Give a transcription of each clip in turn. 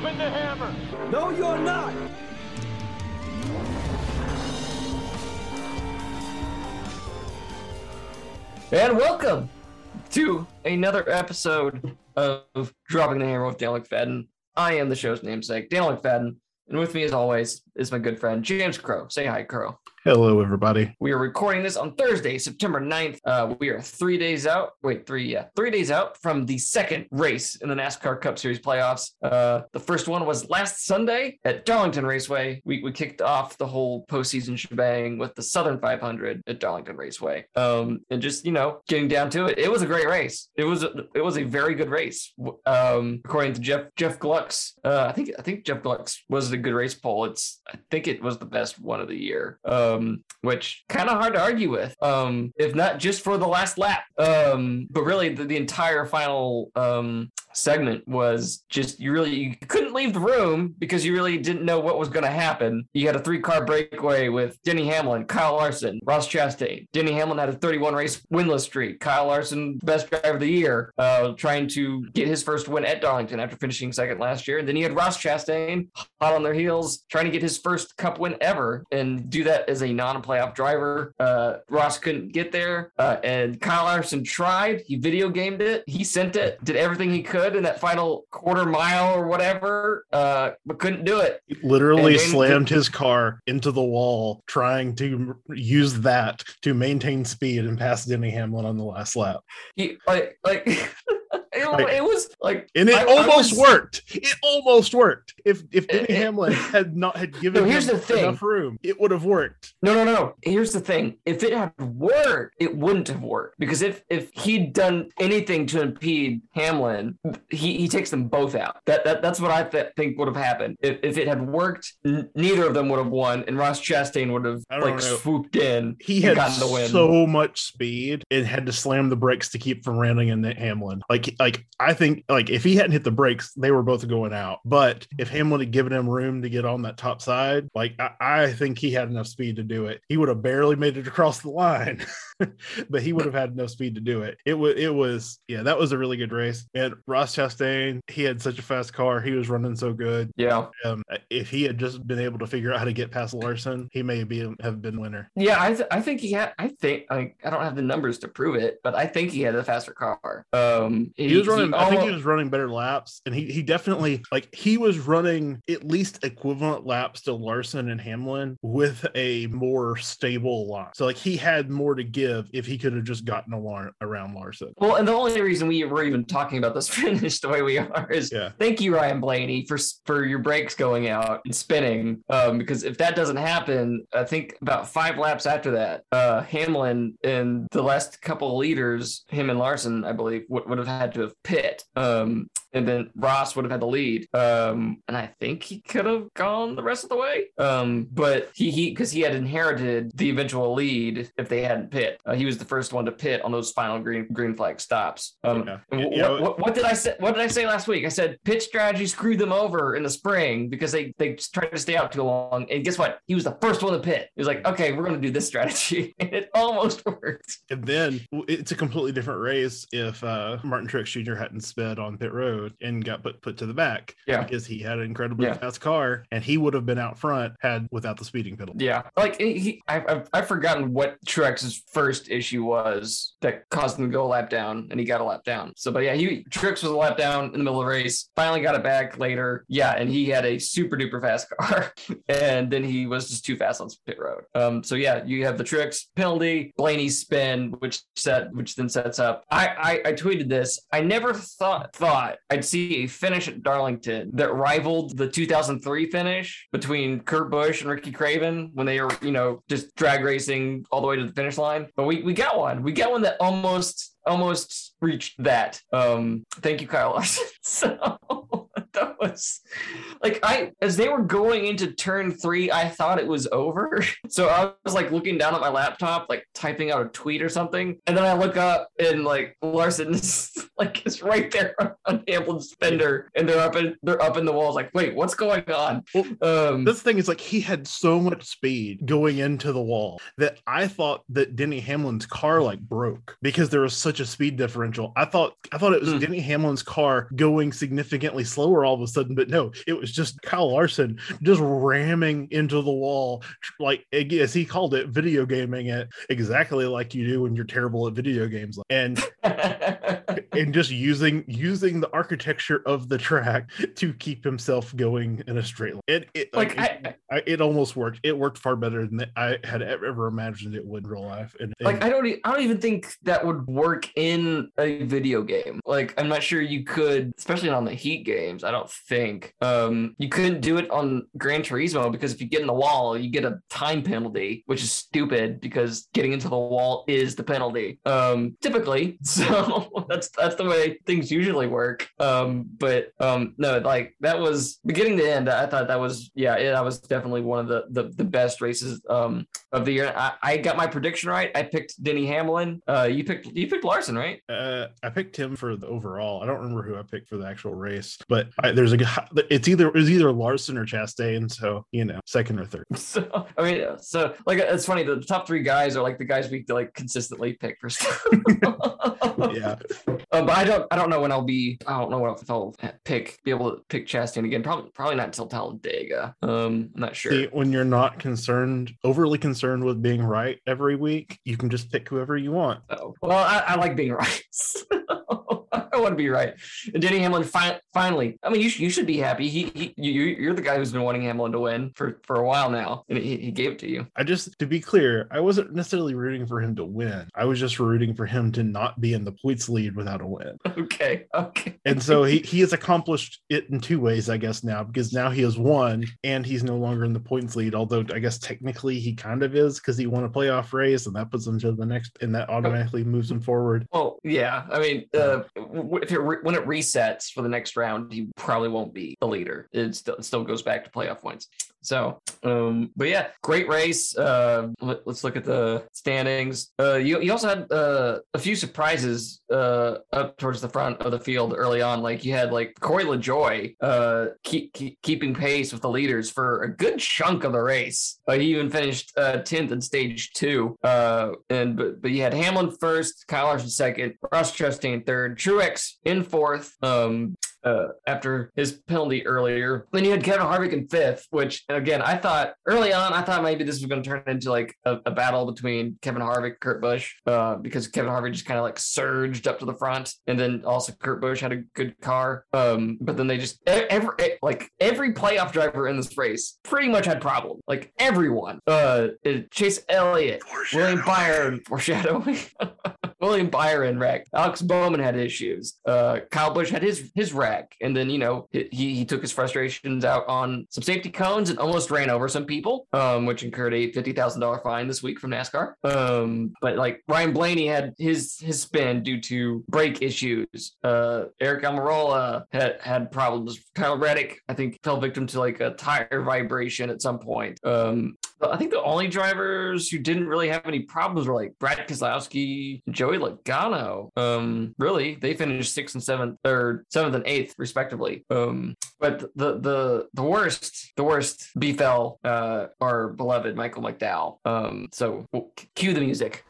dropping the hammer. No, you're not. And welcome to another episode of Dropping the Hammer with Daniel McFadden. I am the show's namesake, Daniel McFadden, and with me, as always, is my good friend James Crow. Say hi, Crow. Hello, everybody. We are recording this on Thursday, September 9th. Uh, we are three days out. Wait, three, yeah, three days out from the second race in the NASCAR Cup Series playoffs. Uh, the first one was last Sunday at Darlington Raceway. We, we kicked off the whole postseason shebang with the Southern 500 at Darlington Raceway. Um, and just, you know, getting down to it, it was a great race. It was a, it was a very good race. Um, according to Jeff Jeff Gluck's, uh, I think I think Jeff Gluck's was a good race poll. It's I think it was the best one of the year. Um, which kind of hard to argue with. Um, if not just for the last lap. Um, but really the, the entire final um segment was just you really you couldn't leave the room because you really didn't know what was going to happen. You had a three car breakaway with Denny Hamlin, Kyle Larson, Ross Chastain. Denny Hamlin had a 31 race winless streak. Kyle Larson, best driver of the year, uh, trying to get his first win at Darlington after finishing second last year. And then you had Ross Chastain hot on their heels, trying to get his first cup win ever and do that as a non playoff driver. Uh, Ross couldn't get there, uh, and Kyle Larson tried. He video gamed it, he sent it, did everything he could in that final quarter mile or whatever, uh, but couldn't do it. He literally slammed his car into the wall, trying to use that to maintain speed and pass Denny Hamlin on the last lap. He like like it, it was like And it I- I almost was- worked. It almost worked. If if Denny Hamlin had not had given No, here's him the thing. enough room, it would have worked. No, no, no. Here's the thing. If it had worked, it wouldn't have worked. Because if if he'd done anything to impede Hamlin, he, he takes them both out. That, that that's what I th- think would have happened. If, if it had worked, n- neither of them would have won, and Ross Chastain would have like know. swooped in. He and had gotten the win. so much speed and had to slam the brakes to keep from running into Hamlin. Like, like I think like if he hadn't hit the brakes, they were both going out. But if Hamlin had given him room to get on that top side, like I, I think he had enough speed to do it. He would have barely made it across the line, but he would have had enough speed to do it. It was it was yeah, that was a really good race. And Ross Chastain, he had such a fast car. He was running so good. Yeah, Um, if he had just been able to figure out how to get past Larson, he may be have been winner. yeah. I th- I think he had. I think like I don't have the numbers to prove it, but I think he had a faster car. Um, he was running. I think he was running better laps, and he he definitely like he was running at least equivalent laps to Larson and Hamlin with a more stable line. So like he had more to give if he could have just gotten along around Larson. Well, and the only reason we were even talking about this finish the way we are is Yeah. thank you, Ryan Blaney, for for your brakes going out and spinning. Um, because if that doesn't happen, I think about five laps after that, uh, Hamlin and the last couple of leaders, him and Larson, I believe, would, would have had to have pit. Um, and then Ross would have had the lead. Um, and I think he could have gone the rest of the way. Um, but he he because he had inherited the eventual lead if they hadn't pit. Uh, he was the first one to pit on those final green green flag stops. Um, Yeah. Yeah, what, what, what did I say? What did I say last week? I said pit strategy screwed them over in the spring because they they tried to stay out too long. And guess what? He was the first one to pit. He was like, okay, we're going to do this strategy, and it almost worked. And then it's a completely different race if uh, Martin Truex Jr. hadn't sped on pit road and got put put to the back. Yeah. because he had an incredibly Yeah. fast car, and he would have been out front had without the speeding penalty. Yeah, like he, I've, I've I've forgotten what Truex's first issue was that caused him to go a lap down, and he got a lap down. So, but yeah, he Truex was a lap down in the middle of the race. Finally got it back later. Yeah, and he had a super duper fast car, and then he was just too fast on pit road. Um, so yeah, you have the Truex penalty, Blaney's spin, which set which then sets up. I I, I tweeted this. I never thought thought I'd see a finish at Darlington that rivaled the 2003 finish between Kurt Busch and Ricky Craven when they were, you know, just drag racing all the way to the finish line. But we, we got one. We got one that almost almost reached that. Um, thank you, Kyle so that was like I as they were going into turn three, I thought it was over. So I was like looking down at my laptop, like typing out a tweet or something, and then I look up and like Larson is like it's right there on Hamlin's fender, and they're up in they're up in the walls. Like, wait, what's going on? Um, This thing is like he had so much speed going into the wall that I thought that Denny Hamlin's car like broke because there was such a speed differential. I thought I thought it was Hmm. Denny Hamlin's car going significantly slower all of a sudden, but no, it was just Kyle Larson just ramming into the wall, like as he called it, video gaming it exactly like you do when you're terrible at video games, and and just using using the architecture of the track to keep himself going in a straight line. It, it like like, it, I, I, it almost worked. It worked far better than I had ever imagined it would in real life. And, and like I don't I don't even think that would work in a video game. Like I'm not sure you could, especially on the Heat games. I don't think um, you couldn't do it on Gran Turismo because if you get in the wall, you get a time penalty, which is stupid because getting into the wall is the penalty. Um, typically, so that's that's the way things usually work. Um, but um, no, like that was beginning to end. I thought that was yeah, yeah that was definitely one of the the, the best races um, of the year. I, I got my prediction right. I picked Denny Hamlin. Uh, you picked you picked Larson, right? uh, I picked him for the overall. I don't remember who I picked for the actual race, but there's a. It's either it's either Larson or Chastain. So you know, second or third. So I mean, so like it's funny. The top three guys are like the guys we like consistently pick for stuff. Yeah, Uh, but I don't I don't know when I'll be I don't know when if I'll pick be able to pick Chastain again. Probably probably not until Talladega. Um, I'm not sure. See, when you're not concerned, overly concerned with being right every week, you can just pick whoever you want. Oh, well, I, I like being right. I want to be right. And Denny Hamlin fi- finally. I mean, you, sh- you should be happy. He, he you, you're the guy who's been wanting Hamlin to win for, for a while now, and he, he gave it to you. I just, to be clear, I wasn't necessarily rooting for him to win. I was just rooting for him to not be in the points lead without a win. Okay, okay. And so he, he has accomplished it in two ways, I guess, now, because now he has won and he's no longer in the points lead. Although I guess technically he kind of is because he won a playoff race and that puts him to the next, and that automatically moves him forward. Well, yeah. I mean, uh, if it re- when it resets for the next round, he probably won't be the leader. It still, it still goes back to playoff points. So, um, but yeah, great race. Uh, let, us look at the standings. Uh, you, you also had uh, a few surprises uh, up towards the front of the field early on. Like you had like Corey LaJoie uh, keep, keep, keeping pace with the leaders for a good chunk of the race. Uh, he even finished uh, 10th in stage two. Uh, and but, but you had Hamlin first, Kyle Larson second, Ross Chastain third, Truex in fourth. Um, uh, after his penalty earlier. Then you had Kevin Harvick in fifth, which again I thought early on I thought maybe this was going to turn into like a, a battle between Kevin Harvick, Kurt Busch, uh, because Kevin Harvick just kind of like surged up to the front, and then also Kurt Busch had a good car. Um, but then they just every like every playoff driver in this race pretty much had problems. Like everyone, uh, Chase Elliott, William Byron, foreshadowing. William Byron wrecked. Alex Bowman had issues. Uh, Kyle Busch had his his wreck, and then you know he he took his frustrations out on some safety cones and almost ran over some people, um, which incurred a fifty thousand dollar fine this week from NASCAR. Um, but like Ryan Blaney had his his spin due to brake issues. Uh, Eric Almirola had had problems. Kyle Reddick, I think, fell victim to like a tire vibration at some point. Um, I think the only drivers who didn't really have any problems were like Brad Keselowski, Joey Logano. Um, really, they finished sixth and seventh, or seventh and eighth, respectively. Um, but the the the worst, the worst befell uh, our beloved Michael McDowell. Um, so we'll cue the music.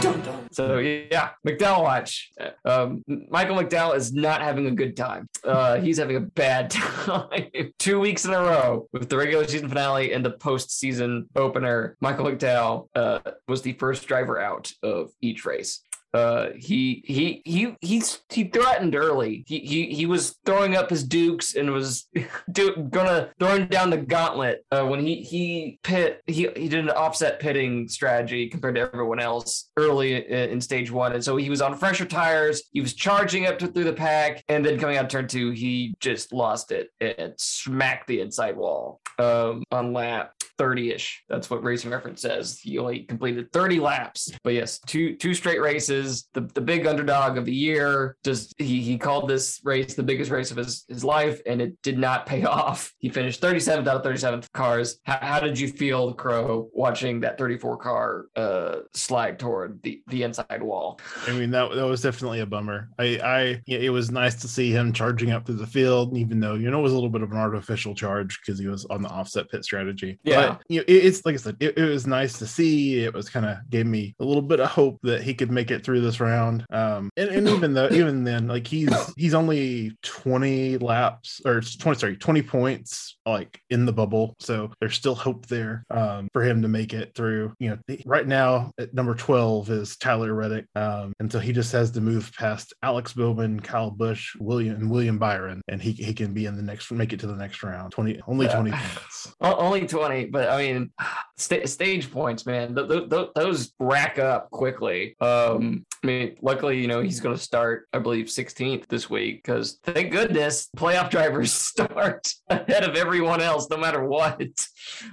Dun, dun. So yeah, McDowell watch. Um, Michael McDowell is not having a good time. Uh, he's having a bad time. Two weeks in a row with the regular season finale and the postseason opener. Michael McDowell uh, was the first driver out of each race. Uh, he he he he's he threatened early. He he he was throwing up his dukes and was do, gonna throwing down the gauntlet uh, when he he pit he he did an offset pitting strategy compared to everyone else early in, in stage one, and so he was on fresher tires. He was charging up to, through the pack, and then coming out turn two, he just lost it and smacked the inside wall um, on lap 30-ish. That's what Racing Reference says. He only completed 30 laps. But yes, two two straight races. Is the, the big underdog of the year. Just he he called this race the biggest race of his, his life, and it did not pay off. He finished 37th out of 37 cars. How, how did you feel, Crow, watching that 34 car uh, slide toward the, the inside wall? I mean, that that was definitely a bummer. I, I, it was nice to see him charging up through the field, even though you know it was a little bit of an artificial charge because he was on the offset pit strategy. Yeah, but, you know, it, it's like I said, it, it, was nice to see. It was kind of gave me a little bit of hope that he could make it through this round. Um, and, and even though even then, like he's he's only 20 laps or 20 sorry 20 points like in the bubble, so there's still hope there um, for him to make it through. You know, right now at number 12 is Tyler Reddick, um, and so he just has to move past Alex Bowman, Kyle Busch, William, and William Byron, and he he can be in the next make it to the next round. 20 only 20 points. Only 20, but I mean, st- stage points, man, th- th- th- those rack up quickly. Um, I mean, luckily, you know, he's going to start, I believe, 16th this week because thank goodness playoff drivers start ahead of everyone else, no matter what.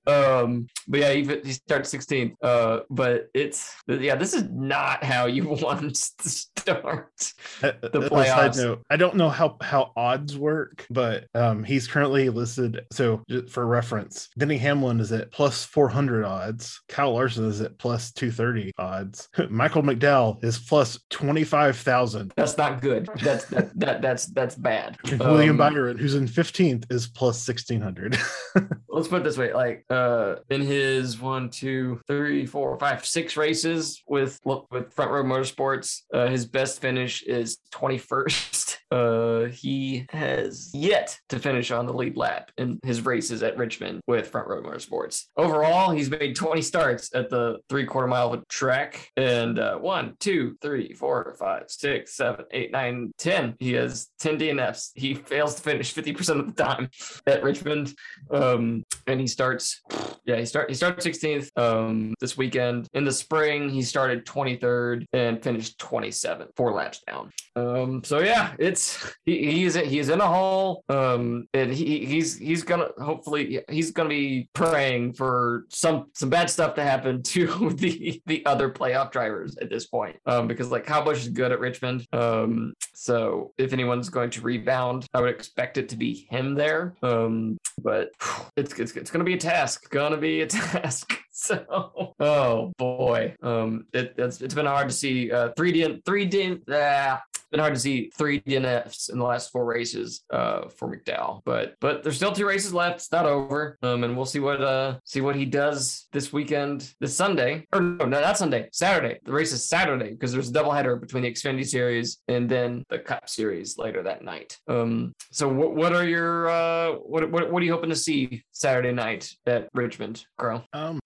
Um, but yeah, he, he starts 16th. Uh, but it's, yeah, this is not how you want to start uh, uh, the playoffs. Note, I don't know how, how odds work, but um, he's currently listed. So for reference, Denny Hamlin is at plus 400 odds. Kyle Larson is at plus 230 odds. Michael McDowell is plus 25,000. That's not good. That's that, that that's that's bad. William um, Byron, who's in 15th, is plus 1600. let's put it this way like uh in his one two three four five six races with with front row motorsports uh his best finish is 21st uh he has yet to finish on the lead lap in his races at richmond with front row motorsports. Overall he's made 20 starts at the three quarter mile of track and uh one two three four five six seven eight nine ten. He has 10 dnfs he fails to finish 50% of the time at richmond. Um and he starts yeah he start he started 16th um this weekend. In the spring he started 23rd and finished 27th four laps down. Um so yeah it's he, he's he's in a hole um and he he's he's gonna hopefully he's gonna be praying for some some bad stuff to happen to the the other playoff drivers at this point. Um because like Kyle Busch is good at Richmond. Um so if anyone's going to rebound I would expect it to be him there. Um but it's it's, it's gonna be a task. Gonna be a task. So, oh boy, um, it, it's it's been hard to see uh, three D three D. Uh, been hard to see three DNFs in the last four races uh, for McDowell, but but there's still two races left. It's not over, um, and we'll see what uh see what he does this weekend, this Sunday, or no, no, not Sunday, Saturday. The race is Saturday because there's a doubleheader between the Xfinity Series and then the Cup Series later that night. Um, so what what are your uh what what what are you hoping to see Saturday night at Richmond, Crow? Um,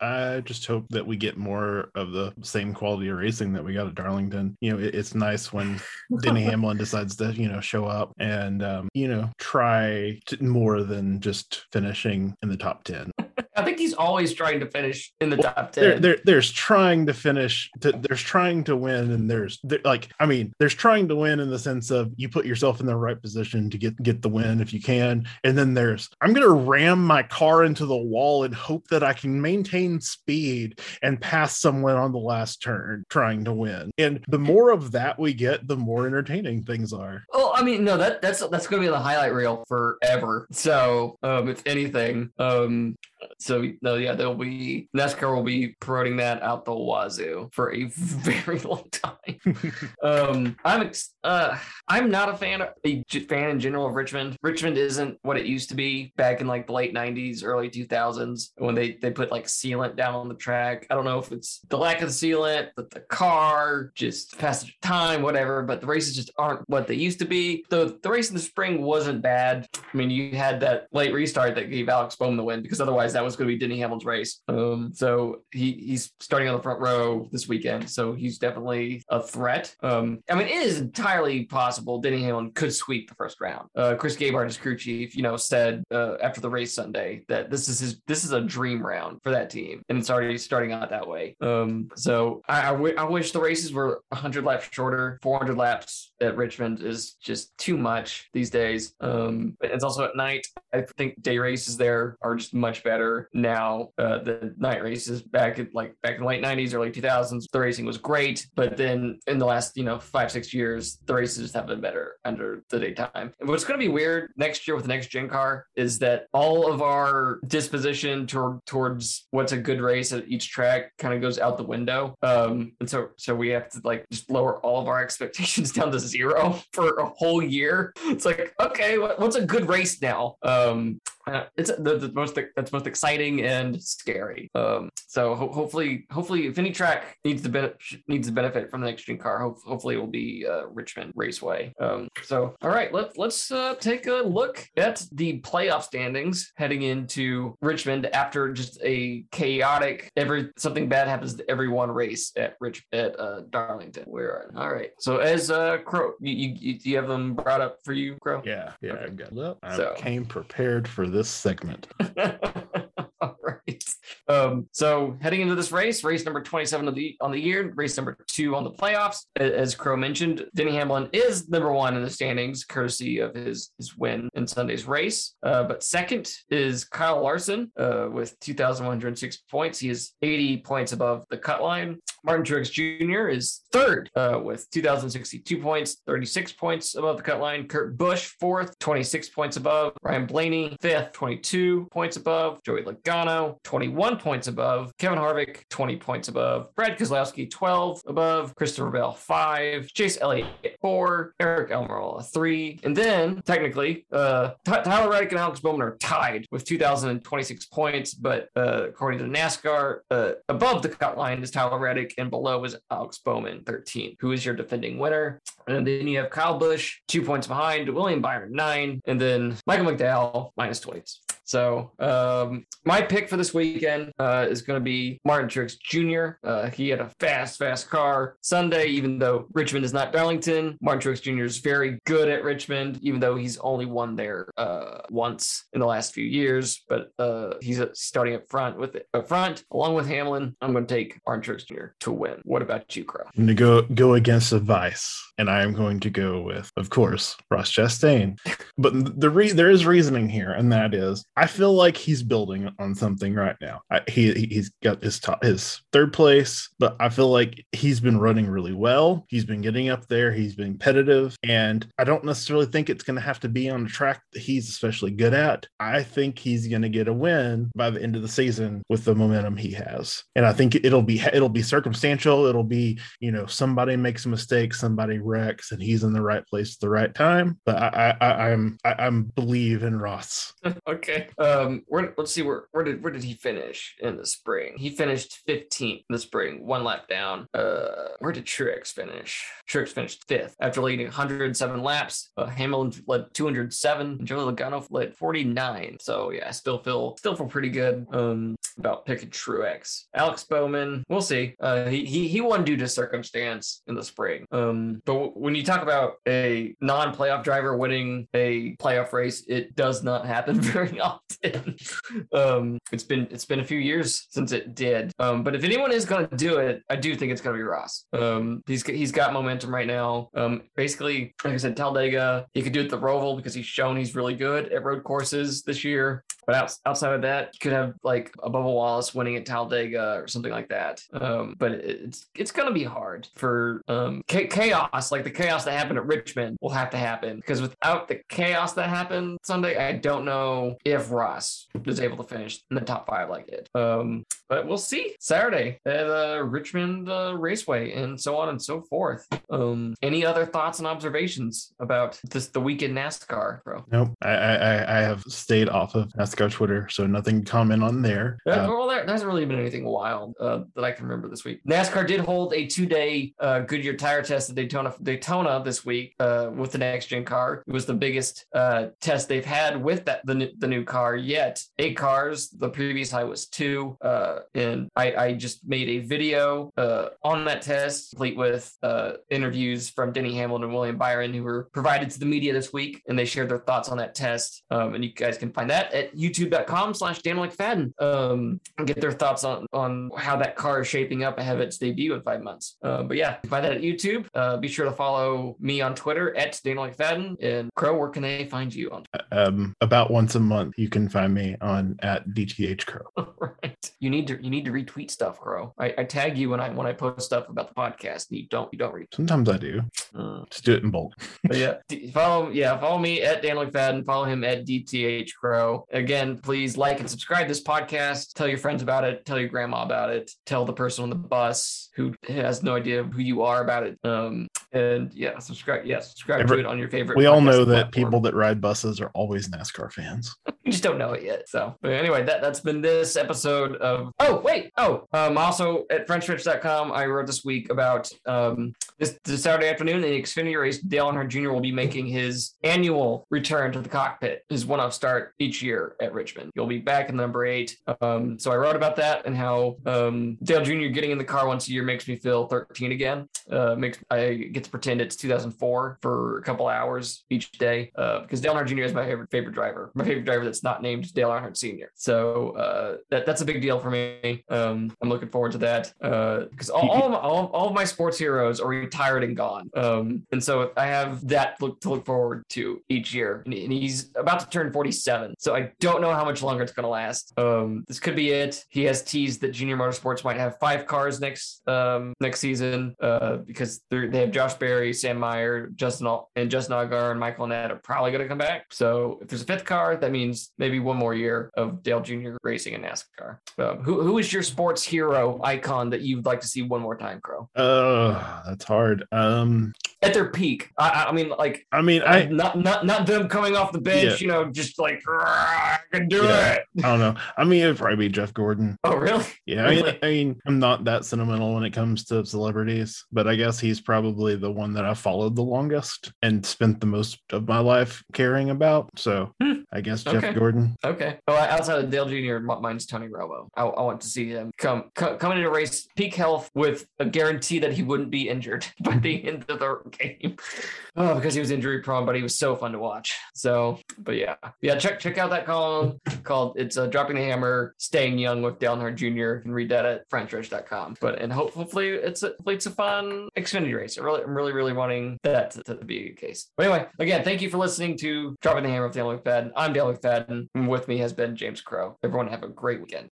just hope that we get more of the same quality of racing that we got at Darlington. You know, it, it's nice when Denny Hamlin decides to, you know, show up and, um, you know, try more than just finishing in the top 10. I think he's always trying to finish in the well, top 10. There, there, there's trying to finish, to, there's trying to win, and there's there, like, I mean, there's trying to win in the sense of you put yourself in the right position to get get the win if you can. And then there's, I'm going to ram my car into the wall and hope that I can maintain speed and pass someone on the last turn trying to win. And the more of that we get, the more entertaining things are. Oh, I mean, no, that that's that's going to be the highlight reel forever. So, um, if anything, um, so no, yeah, they'll be NASCAR will be promoting that out the wazoo for a very long time. um, I'm ex- uh, I'm not a fan a fan in general of Richmond. Richmond isn't what it used to be back in like the late '90s, early 2000s when they they put like sealant down on the track. I don't know if it's the lack of the sealant, but the car just passage of time, whatever. But the races just aren't what they used to be. The the race in the spring wasn't bad. I mean, you had that late restart that gave Alex Bowman the win because otherwise that was going to be Denny Hamlin's race. Um, so he he's starting on the front row this weekend, so he's definitely a threat. Um, I mean, it is entirely possible Denny Hamlin could sweep the first round. Uh, Chris Gabehart, his crew chief, you know, said uh, after the race Sunday that this is his this is a dream round for that team, and it's already starting out that way. Um, so I, I, w- I wish the races were 100 laps shorter. 400 laps at Richmond is just too much these days. Um, it's also at night. I think day races there are just much better. Now. Uh, the night races back at like back in the late 90s, early 2000s, the racing was great. But then in the last, you know, five, six years, the races have been better under the daytime. And what's going to be weird next year with the next gen car is that all of our disposition toward, towards what's a good race at each track kind of goes out the window. Um, and so, so we have to like just lower all of our expectations down to zero for a whole year. It's like, okay, what's a good race now? Um, uh, it's the, the, most that's most exciting and scary. Um, so ho- hopefully, hopefully, if any track needs the benefit needs the benefit from the next gen car, ho- hopefully it will be uh, Richmond Raceway. Um, so all right, let let's uh, take a look at the playoff standings heading into Richmond after just a chaotic every something bad happens to every one race at Rich at uh, Darlington. Where all right, so as uh Crow, you, you, you have them brought up for you, Crow? Yeah, yeah, Okay. I got it. I So- came prepared for this segment. Um, so heading into this race, race number 27 of the on the year, race number two on the playoffs. As Crow mentioned, Denny Hamlin is number one in the standings, courtesy of his his win in Sunday's race. Uh, but second is Kyle Larson uh, with 2,106 points. He is 80 points above the cut line. Martin Truex Jr. is third uh, with 2,062 points, 36 points above the cut line. Kurt Busch fourth, 26 points above. Ryan Blaney fifth, 22 points above. Joey Logano 21 points above. Kevin Harvick 20 points above. Brad Keselowski 12 above. Christopher Bell five. Chase Elliott four. Eric Almirola three. And then technically, uh, Ty- Tyler Reddick and Alex Bowman are tied with 2,026 points, but uh, according to NASCAR, uh, above the cut line is Tyler Reddick, and below is Alex Bowman, 13, who is your defending winner. And then you have Kyle Busch, two points behind, William Byron, nine, and then Michael McDowell, minus 20. So um, my pick for this weekend uh, is going to be Martin Truex Jr. Uh, he had a fast, fast car Sunday, even though Richmond is not Darlington. Martin Truex Jr. is very good at Richmond, even though he's only won there uh, once in the last few years. But uh, he's uh, starting up front with it up front, along with Hamlin. I'm going to take Martin Truex Jr. to win. What about you, Crow? I'm going to go go against advice, and I am going to go with, of course, Ross Chastain. but the re- there is reasoning here, and that is, I feel like he's building on something right now. I, he he's got his top his third place, but I feel like he's been running really well. He's been getting up there. He's been competitive, and I don't necessarily think it's going to have to be on a track that he's especially good at. I think he's going to get a win by the end of the season with the momentum he has, and I think it'll be it'll be circumstantial. It'll be you know somebody makes a mistake, somebody wrecks, and he's in the right place at the right time. But I, I, I I'm I, I'm believe in Ross. okay. Um, where, let's see where where did where did he finish in the spring? He finished 15th in the spring, one lap down. Uh, where did Truex finish? Truex finished fifth after leading 107 laps. Uh, Hamilton led 207. and Joey Logano led 49. So yeah, I still feel still feel pretty good um, about picking Truex. Alex Bowman, we'll see. Uh, he, he he won due to circumstance in the spring. Um, but w- when you talk about a non-playoff driver winning a playoff race, it does not happen very often. um, it's been it's been a few years since it did. Um, but if anyone is going to do it, I do think it's going to be Ross. Um, he's he's got momentum right now. Um, basically, like I said, Talladega, he could do it the Roval because he's shown he's really good at road courses this year. But outside of that, you could have like a Bubba Wallace winning at Talladega or something like that. Um, but it's it's to be hard for um, cha- chaos, like the chaos that happened at Richmond, will have to happen because without the chaos that happened Sunday, I don't know if Ross was able to finish in the top five like it. Um, but we'll see Saturday at uh, Richmond uh, Raceway and so on and so forth. Um, any other thoughts and observations about this the weekend NASCAR, bro? Nope, I, I- I have stayed off of NASCAR Twitter, so nothing to comment on there. Uh, well, there, there hasn't really been anything wild uh, that I can remember this week. NASCAR did hold a two-day uh, Goodyear tire test at Daytona Daytona this week uh, with the next gen car. It was the biggest uh, test they've had with that the, new- the new car yet. Eight cars. The previous high was two. Uh, and I, I just made a video uh, on that test, complete with uh, interviews from Denny Hamlin and William Byron, who were provided to the media this week, and they shared their thoughts on that test. Um, and you guys can find that at youtube.com slash Daniel McFadden um, and get their thoughts on, on how that car is shaping up ahead of its debut in five months. Uh, but yeah, find that at YouTube. Uh, be sure to follow me on Twitter at Daniel McFadden. And Crow, where can they find you on um, about once a month, you can find me on at DTH Crow. right. You need to you need to retweet stuff, Crow. I, I tag you when I when I post stuff about the podcast. And you don't you don't read. Sometimes I do. Mm. Just do it in bulk. But yeah, follow yeah follow me at Dan McFadden. Follow him at DTH Crow. Again, please like and subscribe this podcast. Tell your friends about it. Tell your grandma about it. Tell the person on the bus who has no idea who you are about it. Um and yeah, subscribe. Yeah, subscribe Every- to it on your favorite. We all know that platform. people that ride buses are always NASCAR fans. you just don't know it yet. So, but anyway, that that's been this episode of. Oh wait, oh, um, also at Frontstretch.com, I wrote this week about um this, this Saturday afternoon in the Xfinity race. Dale Earnhardt Jr. will be making his annual return to the cockpit, his one-off start each year at Richmond. He'll be back in number eight. Um, so I wrote about that and how um Dale Jr. getting in the car once a year makes me feel 13 again. Uh, makes I get to pretend it's 2004 for a couple hours each day. Uh, because Dale Earnhardt Jr. is my favorite favorite driver. My favorite driver that's not named Dale Earnhardt Sr. So uh, that that's a big deal for me. Um, I'm looking forward to that. Uh, because all all of, my, all, all of my sports heroes are retired and gone. Um, and so I have that look to look forward to each year. And, and he's about to turn 47. So I don't know how much longer it's gonna last. Um, this could be it. He has teased that Junior Motorsports might have five cars next um next season. Uh, because they're, they have Josh Berry, Sam Mayer, Justin Al- and Justin Allgaier and Michael Annett are probably gonna come back. So if there's a fifth car, that means maybe one more year of Dale Jr. racing in NASCAR. Um, who who is your sports hero icon that you'd like to see one more time, Crow? Uh, that's hard. Um, At their peak, I, I- mean, like I mean, I, not not not them coming off the bench, Yeah. you know, just like I can do Yeah. it. I don't know. I mean, it'd probably be Jeff Gordon. Oh, really? Yeah, I mean, I mean, I'm not that sentimental when it comes to celebrities, but I guess he's probably the one that I followed the longest and spent the most of my life caring about. So Hmm. I guess Jeff Okay. Gordon. Okay. Well, outside of Dale Jr., mine's Tony Romo. I, I want to see him come, come come into a race peak health with a guarantee that he wouldn't be injured by the end of the game. Oh, because he was injury prone, but he was so fun to watch. So, but yeah, yeah. Check check out that column called "It's uh, Dropping the Hammer, Staying Young" with Dale Earnhardt Jr. You can read that at Frontstretch.com. But and hope, hopefully it's a hopefully it's a fun Xfinity race. I really, I'm really really wanting that to, to be a case. But anyway, again, thank you for listening to Dropping the Hammer with Dale McFadden. I'm Dale McFadden, and with me has been James Crow. Everyone have a great weekend.